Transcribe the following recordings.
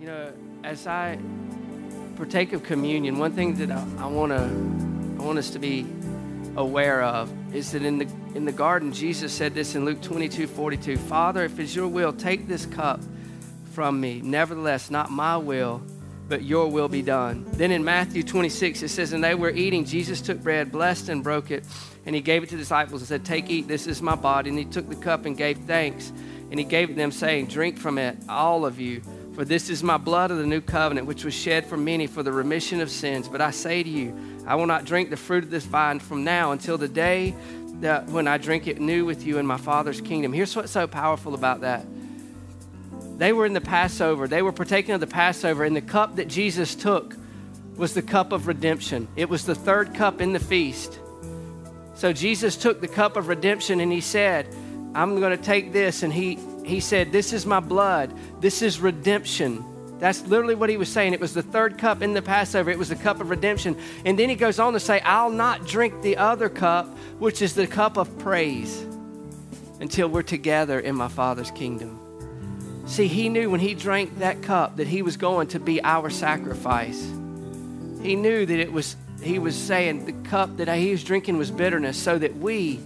you know, as I partake of communion, one thing that I, I want to, I want us to be aware of is that in the in the garden, Jesus said this in Luke 22, 42, Father, if it's your will, take this cup from me. Nevertheless, not my will, but your will be done. Then in Matthew 26, it says, And they were eating. Jesus took bread, blessed and broke it, and he gave it to the disciples and said, Take, eat, this is my body. And he took the cup and gave thanks, and he gave it them, saying, Drink from it, all of you. For this is my blood of the new covenant, which was shed for many for the remission of sins. But I say to you, I will not drink the fruit of this vine from now until the day that when I drink it new with you in my Father's kingdom. Here's what's so powerful about that. They were in the Passover, they were partaking of the Passover, and the cup that Jesus took was the cup of redemption. It was the third cup in the feast. So Jesus took the cup of redemption and he said, I'm going to take this. And he, he said, This is my blood. This is redemption. That's literally what he was saying. It was the third cup in the Passover. It was the cup of redemption. And then he goes on to say, I'll not drink the other cup, which is the cup of praise, until we're together in my Father's kingdom. See, he knew when he drank that cup that he was going to be our sacrifice. He knew that it was, he was saying the cup that he was drinking was bitterness so that we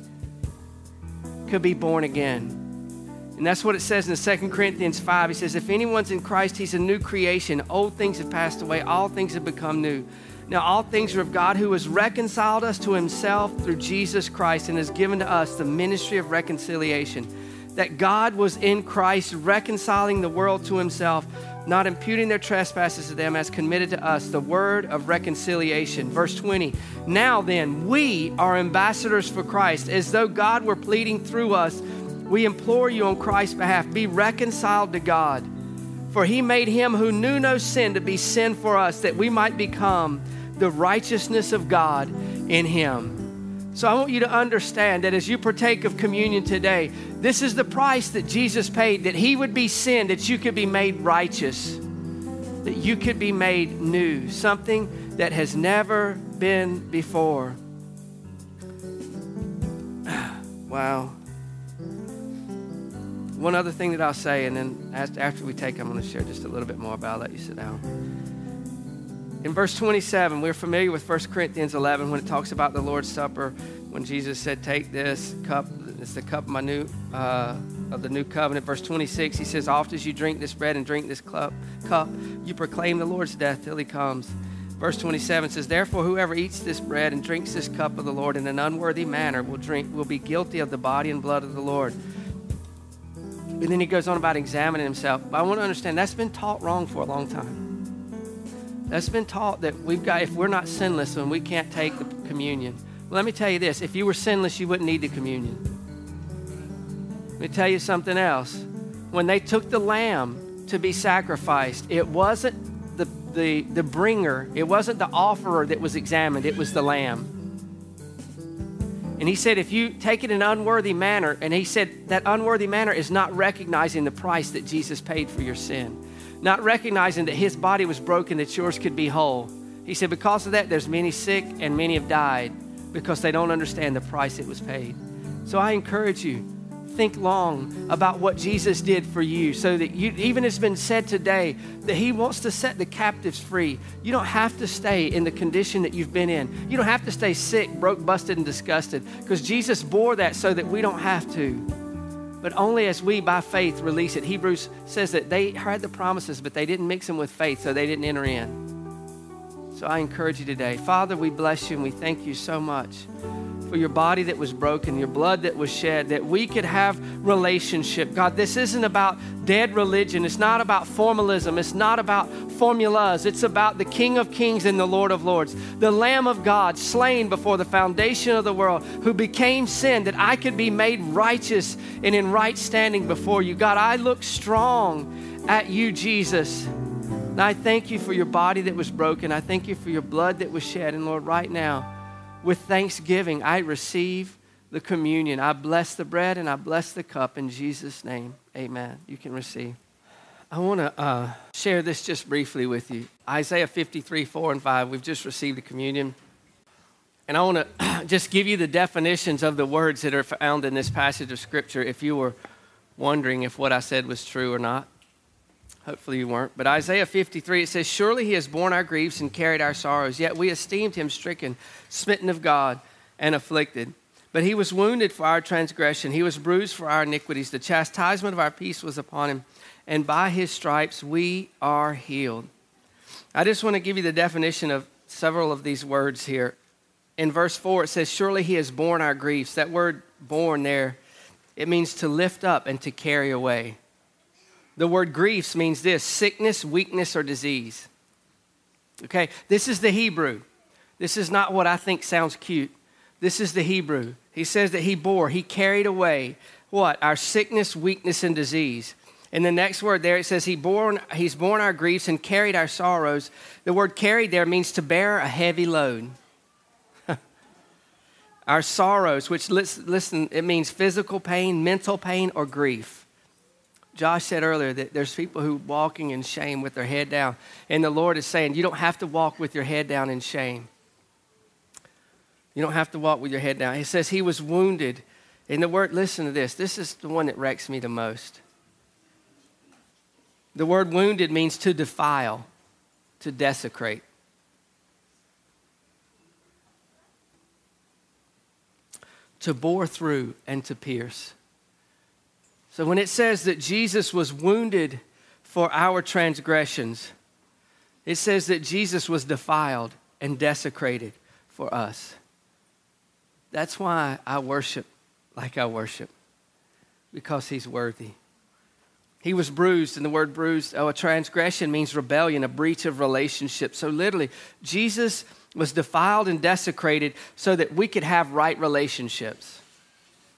could be born again. And that's what it says in 2 Corinthians 5. He says, If anyone's in Christ, he's a new creation. Old things have passed away, all things have become new. Now, all things are of God who has reconciled us to himself through Jesus Christ and has given to us the ministry of reconciliation. That God was in Christ reconciling the world to himself, not imputing their trespasses to them, as committed to us the word of reconciliation. Verse 20 Now then, we are ambassadors for Christ, as though God were pleading through us. We implore you on Christ's behalf, be reconciled to God. For he made him who knew no sin to be sin for us, that we might become the righteousness of God in him. So I want you to understand that as you partake of communion today, this is the price that Jesus paid, that he would be sin, that you could be made righteous, that you could be made new, something that has never been before. wow. One other thing that I'll say, and then after we take, I'm going to share just a little bit more about. I'll let you sit down. In verse 27, we're familiar with 1 Corinthians 11 when it talks about the Lord's Supper, when Jesus said, "Take this cup. It's the cup of my new uh, of the new covenant." Verse 26, he says, "Oft as you drink this bread and drink this cup, you proclaim the Lord's death till He comes." Verse 27 says, "Therefore, whoever eats this bread and drinks this cup of the Lord in an unworthy manner will drink will be guilty of the body and blood of the Lord." And then he goes on about examining himself. But I want to understand that's been taught wrong for a long time. That's been taught that we've got, if we're not sinless, then we can't take the communion. Well, let me tell you this if you were sinless, you wouldn't need the communion. Let me tell you something else. When they took the lamb to be sacrificed, it wasn't the, the, the bringer, it wasn't the offerer that was examined, it was the lamb. And he said, if you take it in an unworthy manner, and he said that unworthy manner is not recognizing the price that Jesus paid for your sin, not recognizing that his body was broken that yours could be whole. He said, because of that, there's many sick and many have died because they don't understand the price it was paid. So I encourage you, think long about what Jesus did for you so that you, even it's been said today, that He wants to set the captives free. You don't have to stay in the condition that you've been in. You don't have to stay sick, broke, busted, and disgusted because Jesus bore that so that we don't have to. But only as we, by faith, release it. Hebrews says that they heard the promises, but they didn't mix them with faith, so they didn't enter in. So I encourage you today. Father, we bless you and we thank you so much for your body that was broken, your blood that was shed, that we could have relationship. God, this isn't about dead religion. It's not about formalism. It's not about formulas. It's about the King of Kings and the Lord of Lords, the Lamb of God, slain before the foundation of the world, who became sin that I could be made righteous and in right standing before you. God, I look strong at you, Jesus. And I thank you for your body that was broken. I thank you for your blood that was shed. And Lord, right now, with thanksgiving, I receive the communion. I bless the bread and I bless the cup in Jesus' name. Amen. You can receive. I want to uh, share this just briefly with you. Isaiah 53, 4 and 5. We've just received the communion. And I want to just give you the definitions of the words that are found in this passage of Scripture if you were wondering if what I said was true or not. Hopefully you weren't. But Isaiah 53, it says, Surely he has borne our griefs and carried our sorrows, yet we esteemed him stricken, smitten of God, and afflicted. But he was wounded for our transgression, he was bruised for our iniquities. The chastisement of our peace was upon him, and by his stripes we are healed. I just want to give you the definition of several of these words here. In verse 4, it says, Surely he has borne our griefs. That word borne there, it means to lift up and to carry away. The word griefs means this sickness, weakness, or disease. Okay, this is the Hebrew. This is not what I think sounds cute. This is the Hebrew. He says that he bore, he carried away what? Our sickness, weakness, and disease. And the next word there, it says he borne, he's borne our griefs and carried our sorrows. The word carried there means to bear a heavy load. our sorrows, which listen, it means physical pain, mental pain, or grief. Josh said earlier that there's people who walking in shame with their head down. And the Lord is saying, you don't have to walk with your head down in shame. You don't have to walk with your head down. He says he was wounded. And the word, listen to this. This is the one that wrecks me the most. The word wounded means to defile, to desecrate. To bore through and to pierce. So when it says that Jesus was wounded for our transgressions, it says that Jesus was defiled and desecrated for us. That's why I worship like I worship, because he's worthy. He was bruised, and the word bruised, oh, a transgression means rebellion, a breach of relationship. So literally, Jesus was defiled and desecrated so that we could have right relationships.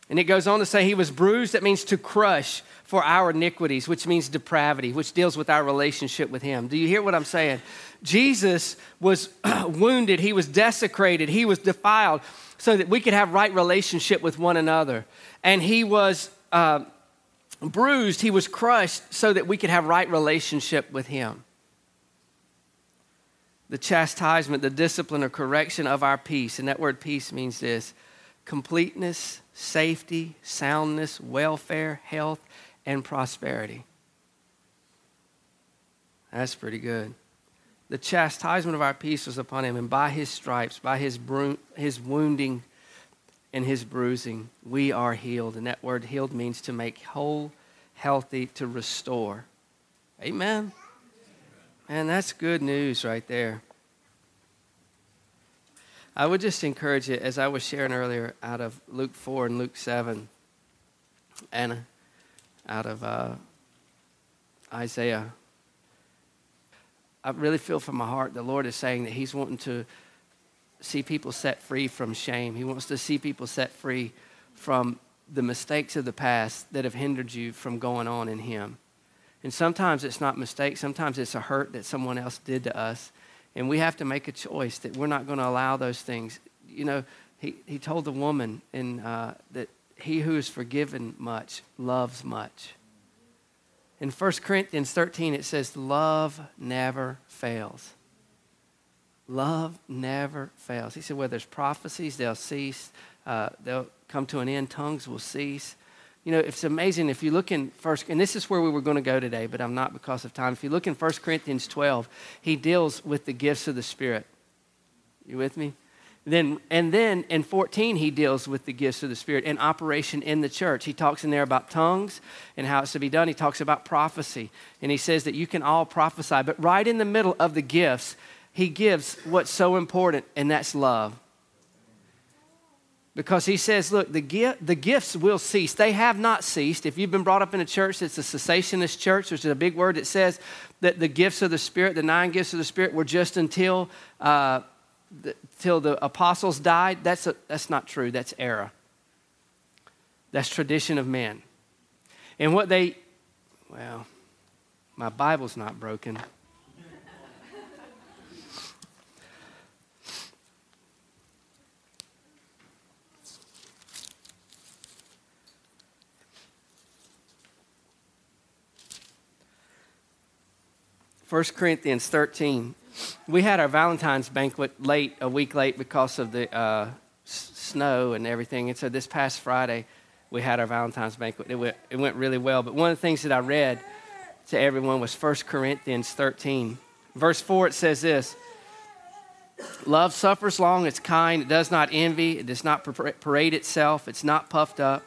And it goes on to say he was bruised, that means to crush for our iniquities, which means depravity, which deals with our relationship with him. Do you hear what I'm saying? Jesus was wounded, he was desecrated, he was defiled so that we could have right relationship with one another. And he was uh, bruised, he was crushed so that we could have right relationship with him. The chastisement, the discipline or correction of our peace, and that word peace means this completeness, safety, soundness, welfare, health, and prosperity. That's pretty good. The chastisement of our peace was upon him, and by his stripes, by his, bru- his wounding and his bruising, we are healed. And that word healed means to make whole, healthy, to restore. Amen. And that's good news right there. I would just encourage you, as I was sharing earlier, out of Luke 4 and Luke 7, and out of uh, Isaiah. I really feel from my heart the Lord is saying that He's wanting to see people set free from shame. He wants to see people set free from the mistakes of the past that have hindered you from going on in Him. And sometimes it's not mistakes, sometimes it's a hurt that someone else did to us and we have to make a choice that we're not going to allow those things. You know, he, he told the woman in, uh, that he who is forgiven much loves much. In 1 Corinthians 13, it says, Love never fails. Love never fails. He said, Where there's prophecies, they'll cease, uh, they'll come to an end, tongues will cease you know, it's amazing if you look in first, and this is where we were going to go today, but I'm not because of time. If you look in 1 Corinthians 12, he deals with the gifts of the Spirit. You with me? Then, and then in 14, he deals with the gifts of the Spirit and operation in the church. He talks in there about tongues and how it's to be done. He talks about prophecy, and he says that you can all prophesy. But right in the middle of the gifts, he gives what's so important, and that's love. Because he says, look, the, gift, the gifts will cease. They have not ceased. If you've been brought up in a church that's a cessationist church, which is a big word that says that the gifts of the Spirit, the nine gifts of the Spirit, were just until, uh, the, till the apostles died, that's, a, that's not true. That's error. That's tradition of men. And what they, well, my Bible's not broken. 1 Corinthians 13. We had our Valentine's banquet late, a week late, because of the uh, s- snow and everything. And so this past Friday, we had our Valentine's banquet. It went, it went really well. But one of the things that I read to everyone was 1 Corinthians 13. Verse 4, it says this Love suffers long, it's kind, it does not envy, it does not parade itself, it's not puffed up.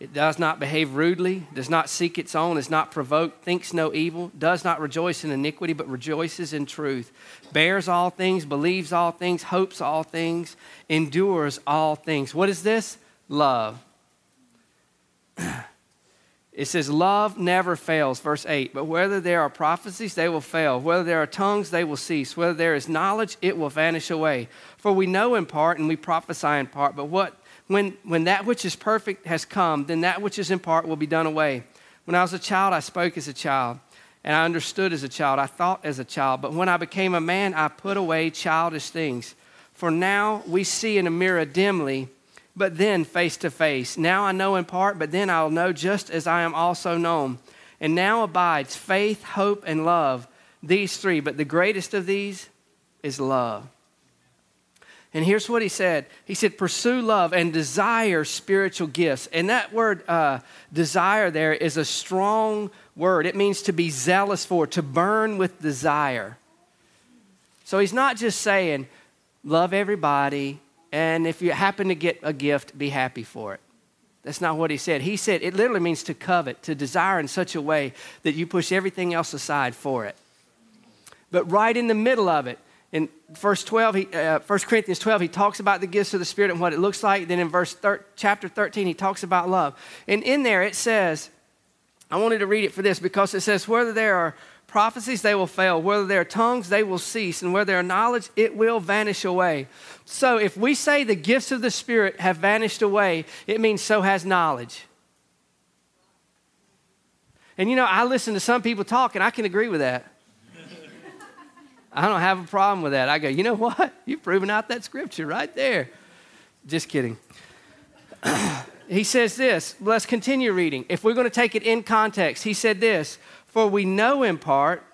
It does not behave rudely, does not seek its own, is not provoked, thinks no evil, does not rejoice in iniquity, but rejoices in truth, bears all things, believes all things, hopes all things, endures all things. What is this? Love. It says, Love never fails, verse 8. But whether there are prophecies, they will fail. Whether there are tongues, they will cease. Whether there is knowledge, it will vanish away. For we know in part and we prophesy in part, but what when, when that which is perfect has come, then that which is in part will be done away. When I was a child, I spoke as a child, and I understood as a child. I thought as a child. But when I became a man, I put away childish things. For now we see in a mirror dimly, but then face to face. Now I know in part, but then I'll know just as I am also known. And now abides faith, hope, and love, these three. But the greatest of these is love. And here's what he said He said, Pursue love and desire spiritual gifts. And that word uh, desire there is a strong word. It means to be zealous for, to burn with desire. So he's not just saying, love everybody, and if you happen to get a gift, be happy for it. That's not what he said. He said it literally means to covet, to desire in such a way that you push everything else aside for it. But right in the middle of it, in verse 12, he, uh, 1 Corinthians 12, he talks about the gifts of the Spirit and what it looks like. Then in verse thir- chapter 13, he talks about love. And in there it says, I wanted to read it for this because it says, whether there are prophecies, they will fail. Whether there are tongues, they will cease. And where there are knowledge, it will vanish away. So if we say the gifts of the Spirit have vanished away, it means so has knowledge. And you know, I listen to some people talk and I can agree with that. I don't have a problem with that. I go, you know what? You've proven out that scripture right there. Just kidding. he says this. Let's continue reading. If we're going to take it in context, he said this For we know in part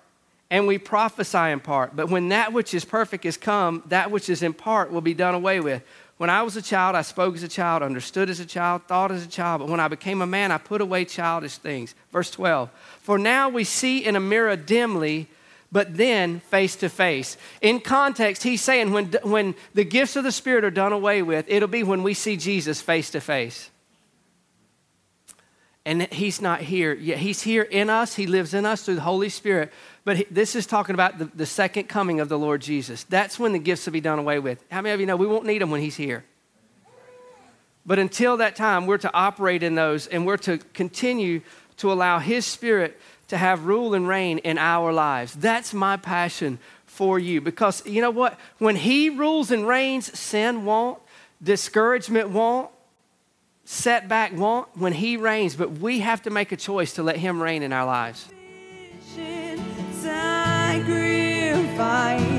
and we prophesy in part. But when that which is perfect is come, that which is in part will be done away with. When I was a child, I spoke as a child, understood as a child, thought as a child. But when I became a man, I put away childish things. Verse 12. For now we see in a mirror dimly but then face to face. In context, he's saying when, when the gifts of the Spirit are done away with, it'll be when we see Jesus face to face. And he's not here yet. He's here in us, he lives in us through the Holy Spirit. But he, this is talking about the, the second coming of the Lord Jesus. That's when the gifts will be done away with. How many of you know we won't need them when he's here? But until that time, we're to operate in those and we're to continue to allow his Spirit to have rule and reign in our lives. That's my passion for you because you know what? When He rules and reigns, sin won't, discouragement won't, setback won't when He reigns, but we have to make a choice to let Him reign in our lives. Sacrifice